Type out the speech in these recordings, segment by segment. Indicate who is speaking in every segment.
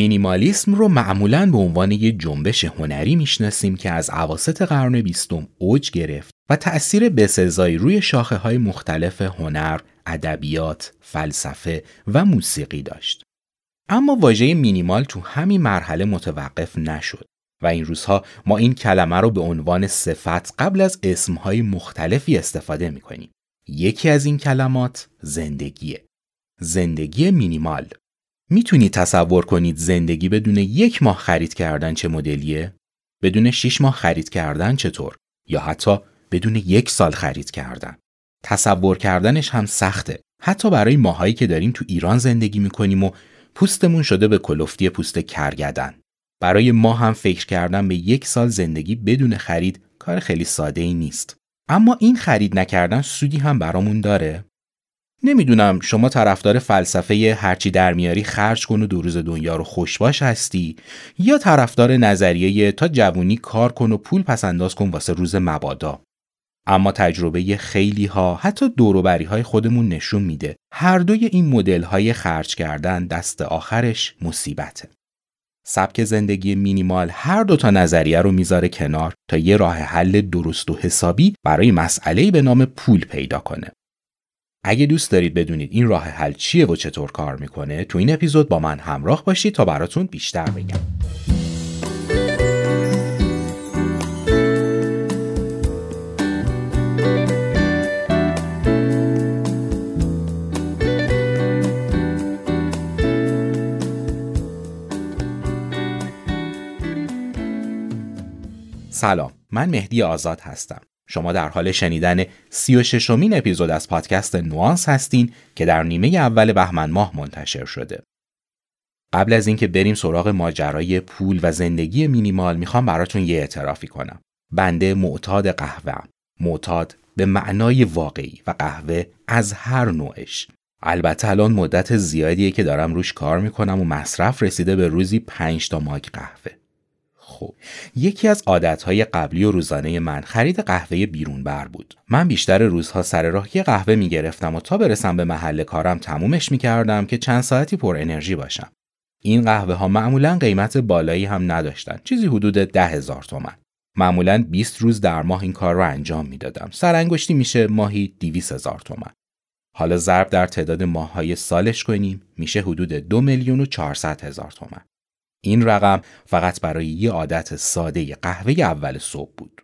Speaker 1: مینیمالیسم رو معمولا به عنوان یک جنبش هنری می‌شناسیم که از عواست قرن بیستم اوج گرفت و تأثیر بسزایی روی شاخه های مختلف هنر، ادبیات، فلسفه و موسیقی داشت. اما واژه مینیمال تو همین مرحله متوقف نشد و این روزها ما این کلمه رو به عنوان صفت قبل از اسمهای مختلفی استفاده می‌کنیم. یکی از این کلمات زندگیه. زندگی مینیمال می‌تونی تصور کنید زندگی بدون یک ماه خرید کردن چه مدلیه؟ بدون شیش ماه خرید کردن چطور؟ یا حتی بدون یک سال خرید کردن. تصور کردنش هم سخته. حتی برای ماهایی که داریم تو ایران زندگی می‌کنیم و پوستمون شده به کلفتی پوست کرگدن. برای ما هم فکر کردن به یک سال زندگی بدون خرید کار خیلی ساده ای نیست. اما این خرید نکردن سودی هم برامون داره؟ نمی‌دونم شما طرفدار فلسفه هرچی در میاری خرج کن و دو روز دنیا رو خوشباش هستی یا طرفدار نظریه تا جوونی کار کن و پول پس انداز کن واسه روز مبادا. اما تجربه خیلی ها حتی دوروبری های خودمون نشون میده هر دوی این مدل های خرج کردن دست آخرش مصیبته. سبک زندگی مینیمال هر دو تا نظریه رو می‌ذاره کنار تا یه راه حل درست و حسابی برای مسئله به نام پول پیدا کنه. اگه دوست دارید بدونید این راه حل چیه و چطور کار می‌کنه تو این اپیزود با من همراه باشید تا براتون بیشتر بگم. سلام من مهدی آزاد هستم. شما در حال شنیدن سی و ششمین اپیزود از پادکست نوانس هستین که در نیمه اول بهمن ماه منتشر شده. قبل از اینکه بریم سراغ ماجرای پول و زندگی مینیمال می‌خوام براتون یه اعترافی کنم. بنده معتاد قهوه معتاد به معنای واقعی و قهوه از هر نوعش. البته الان مدت زیادیه که دارم روش کار می‌کنم و مصرف رسیده به روزی 5 تا ماگ قهوه. خب یکی از عادتهای قبلی و روزانه من خرید قهوه بیرون بر بود. من بیشتر روزها سر راه یه قهوه می‌گرفتم و تا برسم به محل کارم تمومش می‌کردم که چند ساعتی پر انرژی باشم. این قهوه ها معمولا قیمت بالایی هم نداشتن چیزی حدود ده هزار تومن. معمولا 20 روز در ماه این کار رو انجام می‌دادم. سرانگشتی میشه ماهی 200 هزار تومن. حالا ضرب در تعداد ماههای سالش کنیم میشه حدود دو میلیون و 400 هزار تومن. این رقم فقط برای یه عادت ساده قهوه اول صبح بود.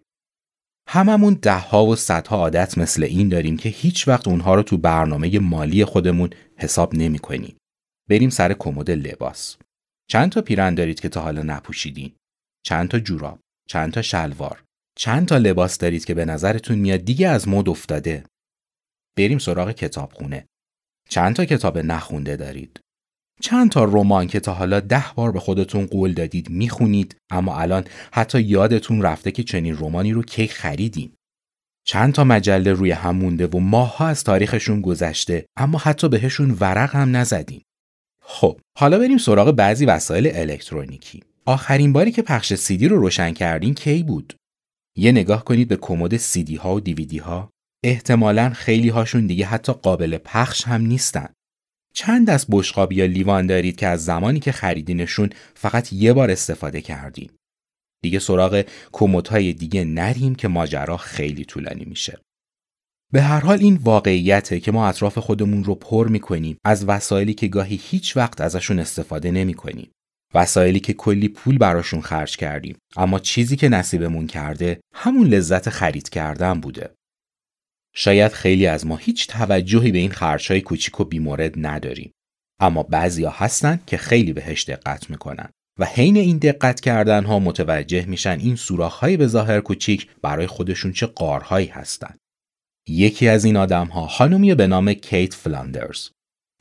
Speaker 1: هممون ده ها و صدها عادت مثل این داریم که هیچ وقت اونها رو تو برنامه مالی خودمون حساب نمی کنیم. بریم سر کمد لباس. چند تا پیرن دارید که تا حالا نپوشیدین؟ چند تا جوراب؟ چند تا شلوار؟ چند تا لباس دارید که به نظرتون میاد دیگه از مد افتاده؟ بریم سراغ کتابخونه. چند تا کتاب نخونده دارید؟ چند تا رمان که تا حالا ده بار به خودتون قول دادید می‌خونید اما الان حتی یادتون رفته که چنین رمانی رو کی خریدین چند تا مجله روی هم مونده و ماهها از تاریخشون گذشته اما حتی بهشون ورق هم نزدیم. خب حالا بریم سراغ بعضی وسایل الکترونیکی. آخرین باری که پخش سیدی رو روشن کردین کی بود؟ یه نگاه کنید به کمد سیدی ها و دیویدی ها احتمالا خیلی هاشون دیگه حتی قابل پخش هم نیستن. چند دست بشقاب یا لیوان دارید که از زمانی که خریدینشون فقط یه بار استفاده کردین. دیگه سراغ کمدهای دیگه نریم که ماجرا خیلی طولانی میشه. به هر حال این واقعیته که ما اطراف خودمون رو پر می‌کنیم از وسایلی که گاهی هیچ وقت ازشون استفاده نمی‌کنیم. وسایلی که کلی پول براشون خرج کردیم اما چیزی که نصیبمون کرده همون لذت خرید کردن بوده. شاید خیلی از ما هیچ توجهی به این خرچهای کوچیک و بیمورد نداریم. اما بعضیا هستن که خیلی بهش دقت می‌کنن و حین این دقت کردن ها متوجه میشن این سوراخ‌های به ظاهر کوچیک برای خودشون چه قارهایی هستن. یکی از این آدم ها خانومی به نام کیت فلاندرز.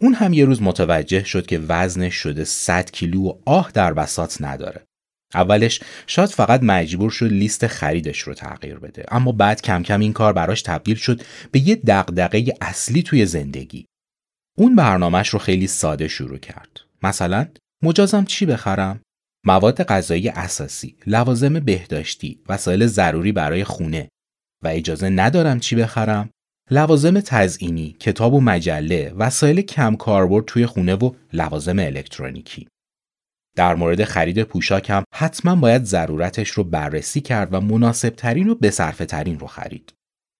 Speaker 1: اون هم یه روز متوجه شد که وزنش شده 100 کیلو و آه در بساط نداره. اولش شاید فقط مجبور شد لیست خریدش رو تغییر بده اما بعد کم کم این کار براش تبدیل شد به یه دغدغه اصلی توی زندگی. اون برنامهش رو خیلی ساده شروع کرد. مثلا مجازم چی بخرم؟ مواد غذایی اساسی لوازم بهداشتی وسایل ضروری برای خونه. و اجازه ندارم چی بخرم؟ لوازم تزئینی کتاب و مجله وسایل کم کاربرد توی خونه و لوازم الکترونیکی. در مورد خرید پوشاک هم حتما باید ضرورتش رو بررسی کرد و مناسب ترین و بصرفه ترین رو خرید.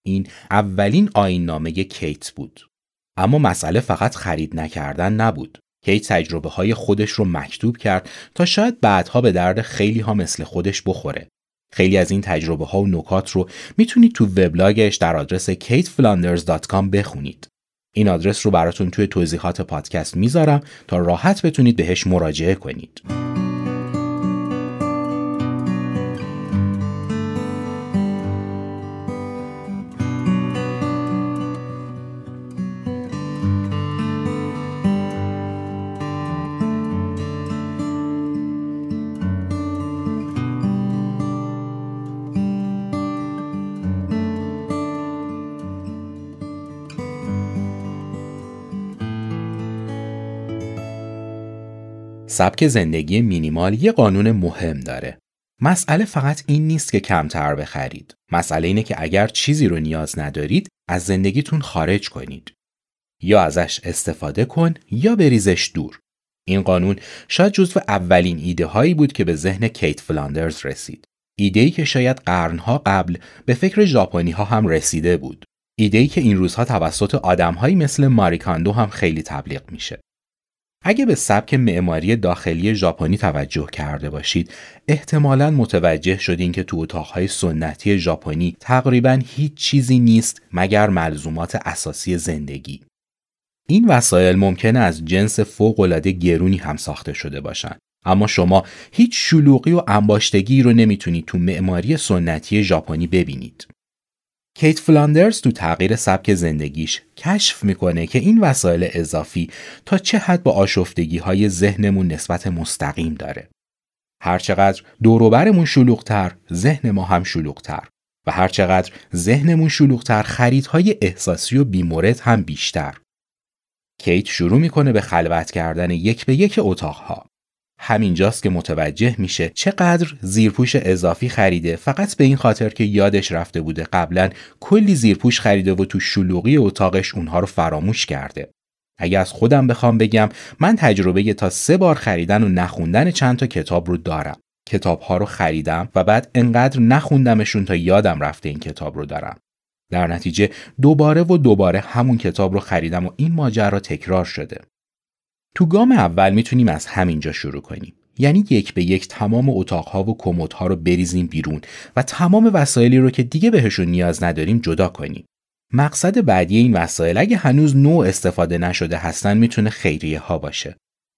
Speaker 1: این اولین آین نامه کیت بود. اما مسئله فقط خرید نکردن نبود. کیت تجربه های خودش رو مکتوب کرد تا شاید بعدها به درد خیلی ها مثل خودش بخوره. خیلی از این تجربه ها و نکات رو می‌تونید تو وبلاگش در آدرس kateflanders.com بخونید. این آدرس رو براتون توی توضیحات پادکست می‌ذارم تا راحت بتونید بهش مراجعه کنید. سبک زندگی مینیمال یه قانون مهم داره. مسئله فقط این نیست که کمتر بخرید. مسئله اینه که اگر چیزی رو نیاز ندارید از زندگیتون خارج کنید. یا ازش استفاده کن یا بریزش دور. این قانون شاید جزو اولین ایده هایی بود که به ذهن کیت فلاندرز رسید. ایده ای که شاید قرنها قبل به فکر ژاپنی ها هم رسیده بود. ایده ای که این روزها توسط آدمهایی مثل ماریکاندو هم خیلی تبلیغ میشه. اگه به سبک معماری داخلی ژاپنی توجه کرده باشید احتمالا متوجه شدین که تو اتاقهای سنتی ژاپنی تقریبا هیچ چیزی نیست مگر ملزومات اساسی زندگی. این وسایل ممکنه از جنس فوقالعاده گرونی هم ساخته شده باشند اما شما هیچ شلوغی و انباشتگی رو نمی‌تونید تو معماری سنتی ژاپنی ببینید. کیت فلاندرز تو تغییر سبک زندگیش کشف می‌کنه که این وسایل اضافی تا چه حد با آشفتگی های ذهنمون نسبت مستقیم داره. هرچقدر دوروبرمون شلوغتر ذهن ما هم شلوغتر و هرچقدر ذهنمون شلوغتر خریدهای احساسی و بیمورد هم بیشتر. کیت شروع می‌کنه به خلوت کردن یک به یک اتاقها. همینجاست که متوجه میشه چقدر زیرپوش اضافی خریده فقط به این خاطر که یادش رفته بوده قبلا کلی زیرپوش خریده و تو شلوغی اتاقش اونها رو فراموش کرده. اگه از خودم بخوام بگم من تجربه تا سه بار خریدن و نخوندن چند تا کتاب رو دارم. کتاب ها رو خریدم و بعد انقدر نخوندمشون تا یادم رفته این کتاب رو دارم. در نتیجه دوباره و دوباره همون کتاب رو خریدم و این ماجرا تکرار شده. تو گام اول می‌تونیم از همینجا شروع کنیم. یعنی یک به یک تمام اتاقها و کمدها رو بریزیم بیرون و تمام وسایلی رو که دیگه بهشون نیاز نداریم جدا کنیم. مقصد بعدی این وسایل اگه هنوز نوع استفاده نشده هستن می‌تونه خیریه ها باشه.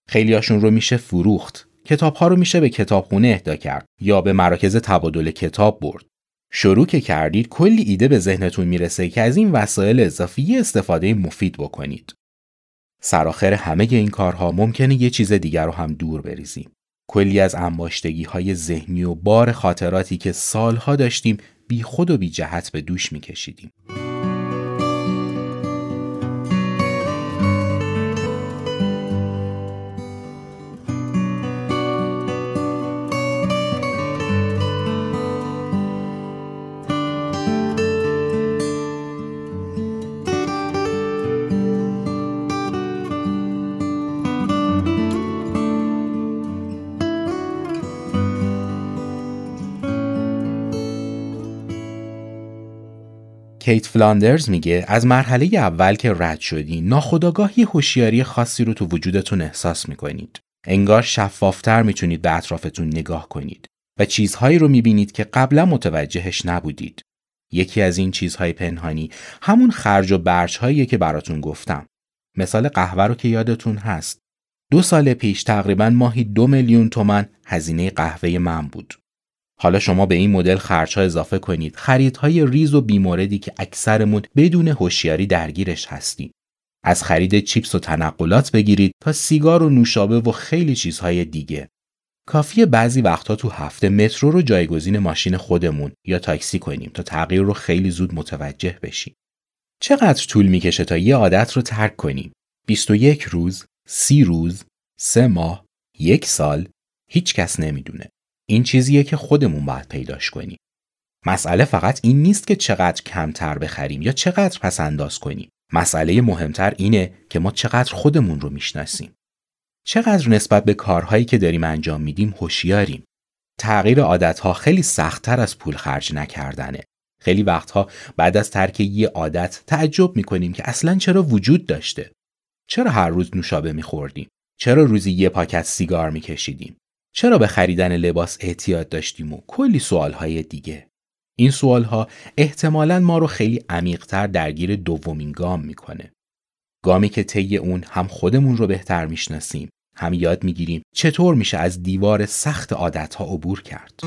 Speaker 1: خیلیاشون رو میشه فروخت. کتاب ها رو میشه به کتابخونه اهدا کرد یا به مراکز تبادل کتاب برد. شروع که کردید کلی ایده به ذهنتون می‌رسه که از این وسایل اضافی استفاده مفید بکنید. سرآخر همه این کارها ممکنه یه چیز دیگر رو هم دور بریزیم. کلی از انباشتگی های ذهنی و بار خاطراتی که سالها داشتیم بی خود و بی جهت به دوش میکشیدیم. کیت فلاندرز میگه از مرحله اول که رد شدی ناخداگاه هوشیاری خاصی رو تو وجودتون احساس می‌کنید. انگار شفافتر می‌تونید به اطرافتون نگاه کنید و چیزهایی رو می‌بینید که قبلا متوجهش نبودید. یکی از این چیزهای پنهانی همون خرج و برچ که براتون گفتم. مثال قهوه رو که یادتون هست. دو سال پیش تقریبا ماهی دو میلیون تومن هزینه قهوه من بود. حالا شما به این مدل خرچها اضافه کنید خریدهای ریز و بیموردی که اکثرمون بدون هوشیاری درگیرش هستیم از خرید چیپس و تنقلات بگیرید تا سیگار و نوشابه و خیلی چیزهای دیگه کافیه بعضی وقتها تو هفته مترو رو جایگزین ماشین خودمون یا تاکسی کنیم تا تغییر رو خیلی زود متوجه بشیم. چقدر طول می‌کشه تا یه عادت رو ترک کنیم؟ 21 روز، 30 روز، 3 ماه، یک سال، هیچ کس نمی‌دونه. این چیزیه که خودمون باید پیداش کنیم. مسئله فقط این نیست که چقدر کمتر بخریم یا چقدر پس انداز کنیم. مسئله مهمتر اینه که ما چقدر خودمون رو می‌شناسیم. چقدر نسبت به کارهایی که داریم انجام میدیم هوشیاریم. تغییر عادتها خیلی سختتر از پول خرج نکردنه. خیلی وقتها بعد از ترک یه عادت تعجب می‌کنیم که اصلا چرا وجود داشته. چرا هر روز نوشابه میخوردیم؟ چرا روزی یه پاکت سیگار میکشیدیم؟ چرا به خریدن لباس احتیاط داشتیم و کلی سوالهای دیگه؟ این سوالها احتمالا ما رو خیلی عمیقتر درگیر دومین گام می‌کنه. گامی که طی اون هم خودمون رو بهتر می‌شناسیم هم یاد می‌گیریم چطور میشه از دیوار سخت عادتها عبور کرد.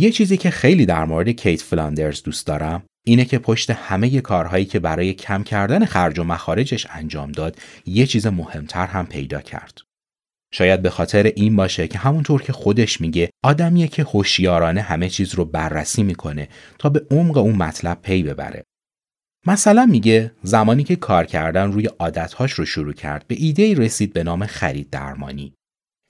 Speaker 1: یه چیزی که خیلی در مورد کیت فلاندرز دوست دارم اینه که پشت همه کارهایی که برای کم کردن خرج و مخارجش انجام داد یه چیز مهمتر هم پیدا کرد. شاید به خاطر این باشه که همونطور که خودش میگه آدمیه که هوشیارانه همه چیز رو بررسی می‌کنه تا به عمق اون مطلب پی ببره. مثلا میگه زمانی که کار کردن روی عادتهاش رو شروع کرد به ایده رسید به نام خرید درمانی.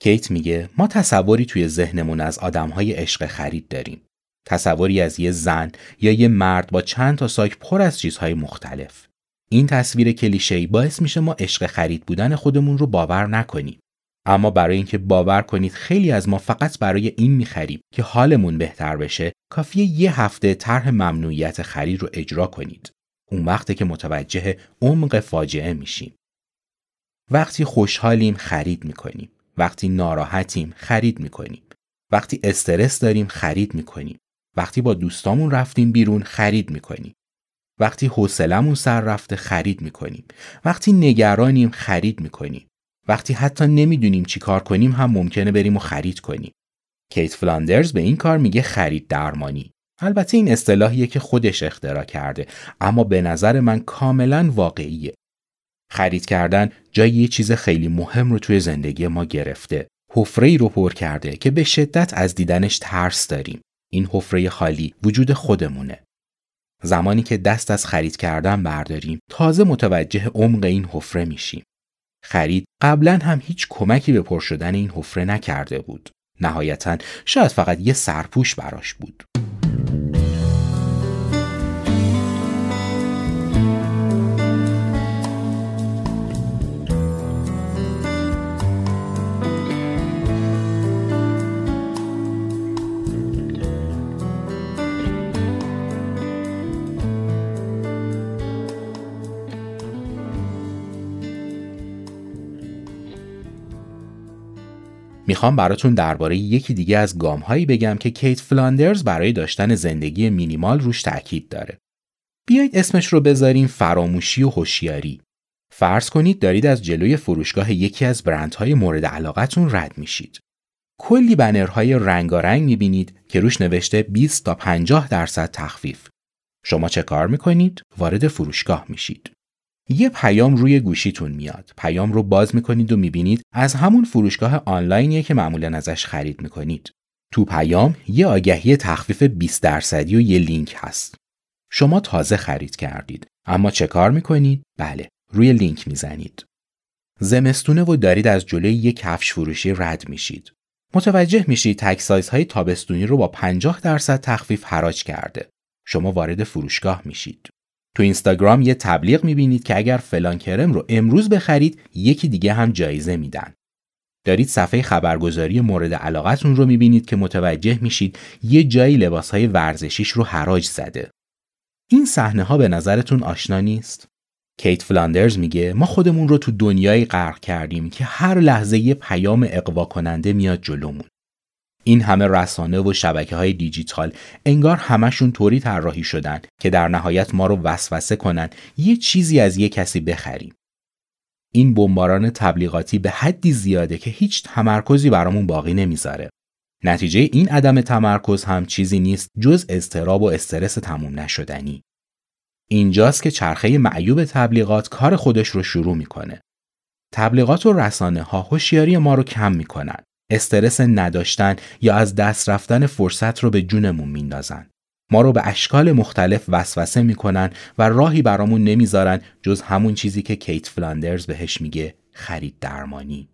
Speaker 1: کیت میگه ما تصوری توی ذهنمون از آدمهای عشق خرید داریم. تصوری از یه زن یا یه مرد با چند تا ساک پر از چیزهای مختلف. این تصویر کلیشه‌ای باعث میشه ما عشق خرید بودن خودمون رو باور نکنیم. اما برای اینکه باور کنید خیلی از ما فقط برای این می‌خریم که حالمون بهتر بشه کافیه یه هفته طرح ممنوعیت خرید رو اجرا کنید. اون وقته که متوجه عمق فاجعه میشیم. وقتی خوشحالیم خرید می‌کنیم. وقتی ناراحتیم خرید می‌کنیم. وقتی استرس داریم خرید می‌کنیم. وقتی با دوستامون رفتیم بیرون خرید می‌کنیم. وقتی حوصلمون سر رفته خرید می‌کنیم. وقتی نگرانیم خرید می‌کنیم. وقتی حتی نمی‌دونیم چی کار کنیم هم ممکنه بریم و خرید کنیم. کیت فلاندرز به این کار میگه خرید درمانی. البته این اصطلاحیه که خودش اختراع کرده اما به نظر من کاملا واقعیه. خرید کردن جای یه چیز خیلی مهم رو توی زندگی ما گرفته. حفره رو پر کرده که به شدت از دیدنش ترس داریم. این حفره خالی وجود خودمونه. زمانی که دست از خرید کردن برداریم تازه متوجه عمق این حفره میشیم. خرید قبلا هم هیچ کمکی به پر شدن این حفره نکرده بود. نهایتا شاید فقط یه سرپوش براش بود. می‌خوام براتون درباره یکی دیگه از گامهایی بگم که کیت فلاندرز برای داشتن زندگی مینیمال روش تاکید داره. بیایید اسمش رو بذاریم فراموشی و هوشیاری. فرض کنید دارید از جلوی فروشگاه یکی از برندهای مورد علاقتون رد میشید. کلی بنرهای رنگارنگ می‌بینید که روش نوشته 20 تا 50 درصد تخفیف. شما چه کار می‌کنید؟ وارد فروشگاه میشید. یه پیام روی گوشیتون میاد. پیام رو باز می‌کنید و می‌بینید از همون فروشگاه آنلاینیه که معمولا ازش خرید می‌کنید. تو پیام یه آگهی تخفیف 20 درصدی و یه لینک هست. شما تازه خرید کردید. اما چه کار می‌کنید؟ بله، روی لینک می‌زنید. زمستونه و دارید از جلوی یه کفش فروشی رد میشید. متوجه میشید تک های تابستونی رو با 50 درصد تخفیف حراج کرده. شما وارد فروشگاه میشید. تو اینستاگرام یه تبلیغ می‌بینید که اگر فلان کرم رو امروز بخرید یکی دیگه هم جایزه میدن. دارید صفحه خبرگزاری مورد علاقتون رو می‌بینید که متوجه میشید یه جایی لباسهای ورزشیش رو حراج زده. این صحنه ها به نظرتون آشنا نیست؟ کیت فلاندرز میگه ما خودمون رو تو دنیایی غرق کردیم که هر لحظه یه پیام اقوا کننده میاد جلومون. این همه رسانه و شبکه های دیجیتال انگار همشون طوری طراحی شدن که در نهایت ما رو وسوسه کنن یه چیزی از یه کسی بخریم. این بمباران تبلیغاتی به حدی زیاده که هیچ تمرکزی برامون باقی نمی‌ذاره. نتیجه این عدم تمرکز هم چیزی نیست جز اضطراب و استرس تموم نشدنی. اینجاست که چرخه معیوب تبلیغات کار خودش رو شروع می‌کنه. تبلیغات و رسانه ها هوشیاری ما رو کم می‌کنن. استرس نداشتن یا از دست رفتن فرصت رو به جونمون میندازن. ما رو به اشکال مختلف وسوسه می‌کنن و راهی برامون نمی‌ذارن جز همون چیزی که کیت فلاندرز بهش میگه خرید درمانی.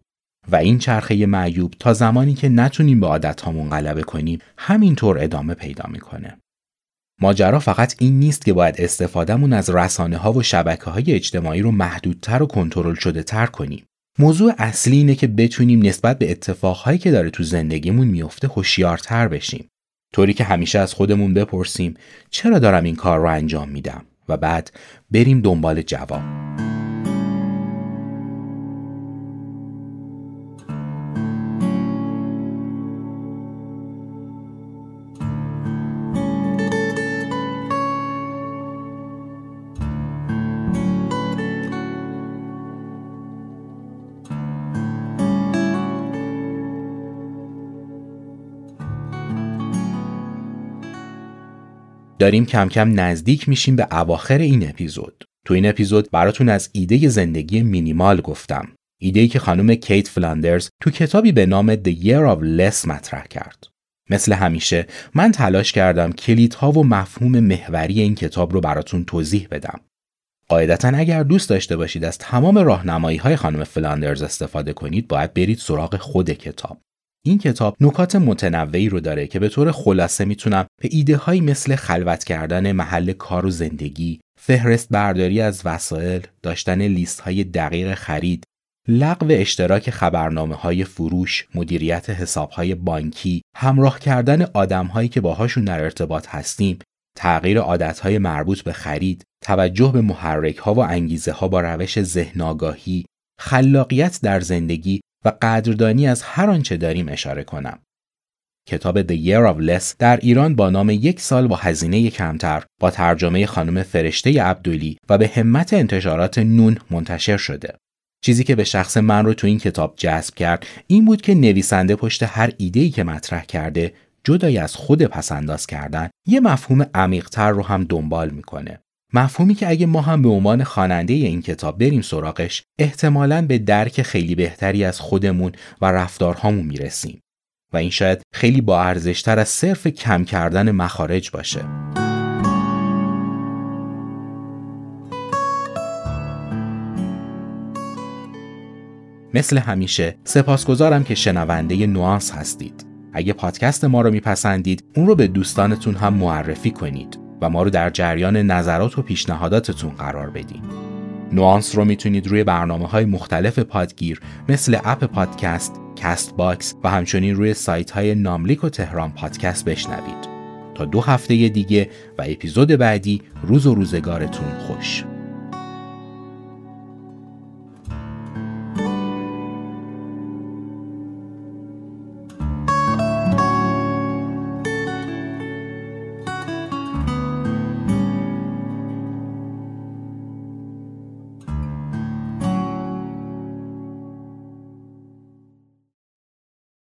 Speaker 1: و این چرخه معیوب تا زمانی که نتونیم به عادت هامون غلبه کنیم همینطور ادامه پیدا می‌کنه. ماجرا فقط این نیست که باید استفادهمون از رسانه ها و شبکه های اجتماعی رو محدودتر و کنترل شده تر کنیم. موضوع اصلی اینه که بتونیم نسبت به اتفاقهایی که داره تو زندگیمون میفته هوشیارتر بشیم. طوری که همیشه از خودمون بپرسیم چرا دارم این کار رو انجام میدم و بعد بریم دنبال جواب. داریم کم کم نزدیک میشیم به اواخر این اپیزود. تو این اپیزود براتون از ایده زندگی مینیمال گفتم. ایده که خانم کیت فلاندرز تو کتابی به نام The Year of Less مطرح کرد. مثل همیشه من تلاش کردم کلیدها و مفهوم محوری این کتاب رو براتون توضیح بدم. قاعدتا اگر دوست داشته باشید از تمام راهنمایی های خانم فلاندرز استفاده کنید باید برید سراغ خود کتاب. این کتاب نکات متنوعی رو داره که به طور خلاصه می‌تونم به ایده هایی مثل خلوت کردن محل کار و زندگی، فهرست برداری از وسایل، داشتن لیست های دقیق خرید، لغو اشتراک خبرنامه های فروش، مدیریت حساب های بانکی، همراه کردن آدم هایی که باهاشون در ارتباط هستیم، تغییر عادت های مربوط به خرید، توجه به محرک ها و انگیزه ها با روش ذهن خلاقیت در زندگی و قدردانی از هر آنچه داریم اشاره کنم. کتاب The Year of Less در ایران با نام یک سال با هزینه کمتر با ترجمه خانم فرشته عبدولی و به همت انتشارات نون منتشر شده. چیزی که به شخص من رو تو این کتاب جذب کرد این بود که نویسنده پشت هر ایده‌ای که مطرح کرده جدای از خود پسنداز کردن یه مفهوم عمیقتر رو هم دنبال می‌کنه مفهومی که اگه ما هم به عنوان خواننده این کتاب بریم سراغش احتمالاً به درک خیلی بهتری از خودمون و رفتارهامون می‌رسیم و این شاید خیلی با ارزشتر از صرف کم کردن مخارج باشه. مثل همیشه سپاسگزارم که شنونده نوانس هستید. اگه پادکست ما رو میپسندید اون رو به دوستانتون هم معرفی کنید. و ما رو در جریان نظرات و پیشنهاداتتون قرار بدین. نوانس رو می‌تونید روی برنامه های مختلف پادگیر مثل اپ پادکست، Castbox و همچنین روی سایت های ناملیک و تهران پادکست بشنوید. تا دو هفته دیگه و اپیزود بعدی روز و روزگارتون خوش.